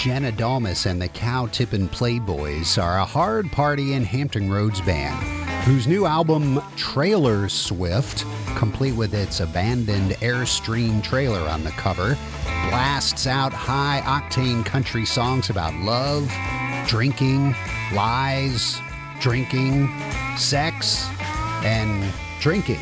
Gina Dalmas and the Cow Tippin' Playboys are a hard party in Hampton Roads band whose new album Trailer Swift, complete with its abandoned Airstream trailer on the cover, blasts out high octane country songs about love, drinking, lies, drinking, sex, and drinking.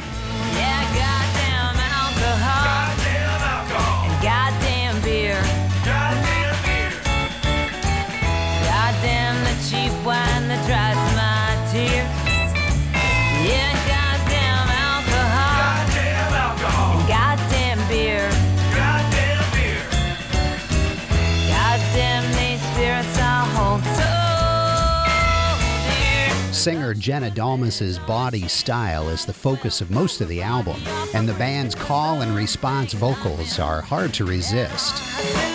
Singer Gina Dalmas's body style is the focus of most of the album, and the band's call and response vocals are hard to resist.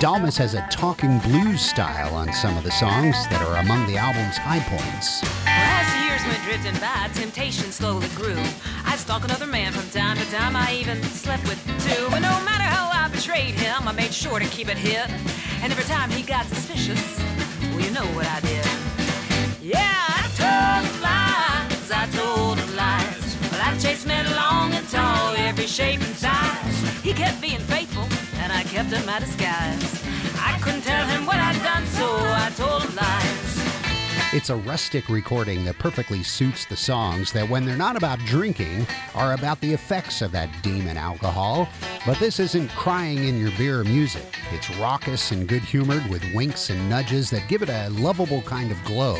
Dalmas has a talking blues style on some of the songs that are among the album's high points. As years went drifting by, temptation slowly grew. I stalk another man from time to time. I even slept with two. But no matter how I betrayed him, I made sure to keep it hid. And every time he got suspicious, well, you know what I did. Yeah, I told lies. I told lies. Well, I chased men long and tall, every shape and size. He kept being faithful, kept him my disguise. I couldn't tell him what I'd done, so I told lies. It's a rustic recording that perfectly suits the songs that, when they're not about drinking, are about the effects of that demon alcohol. But this isn't crying in your beer music. It's raucous and good humored with winks and nudges that give it a lovable kind of glow.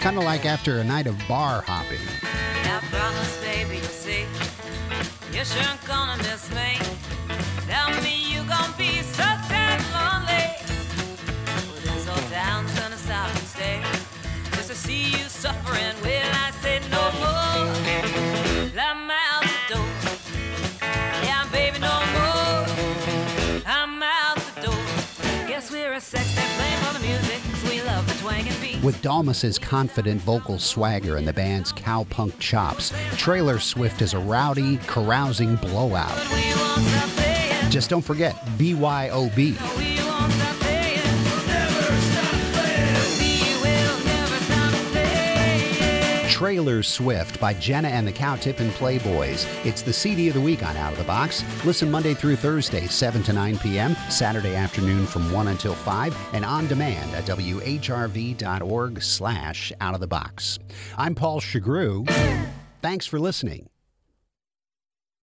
Kind of like after a night of bar hopping. I promise, baby, you see, you sure gonna miss me. Guess we're a sex that playing for the music, we love the twang and beat. With Dalmas's confident vocal swagger and the band's cowpunk chops, Trailer Swift is a rowdy, carousing blowout. But we won't stop playing. Just don't forget BYOB. Trailer Swift by Gina and the Cow Tippin' Playboys. It's the CD of the week on Out of the Box. Listen Monday through Thursday, 7 to 9 p.m., Saturday afternoon from 1 until 5, and on demand at whrv.org slash out of the box. I'm Paul Shugrue. Thanks for listening.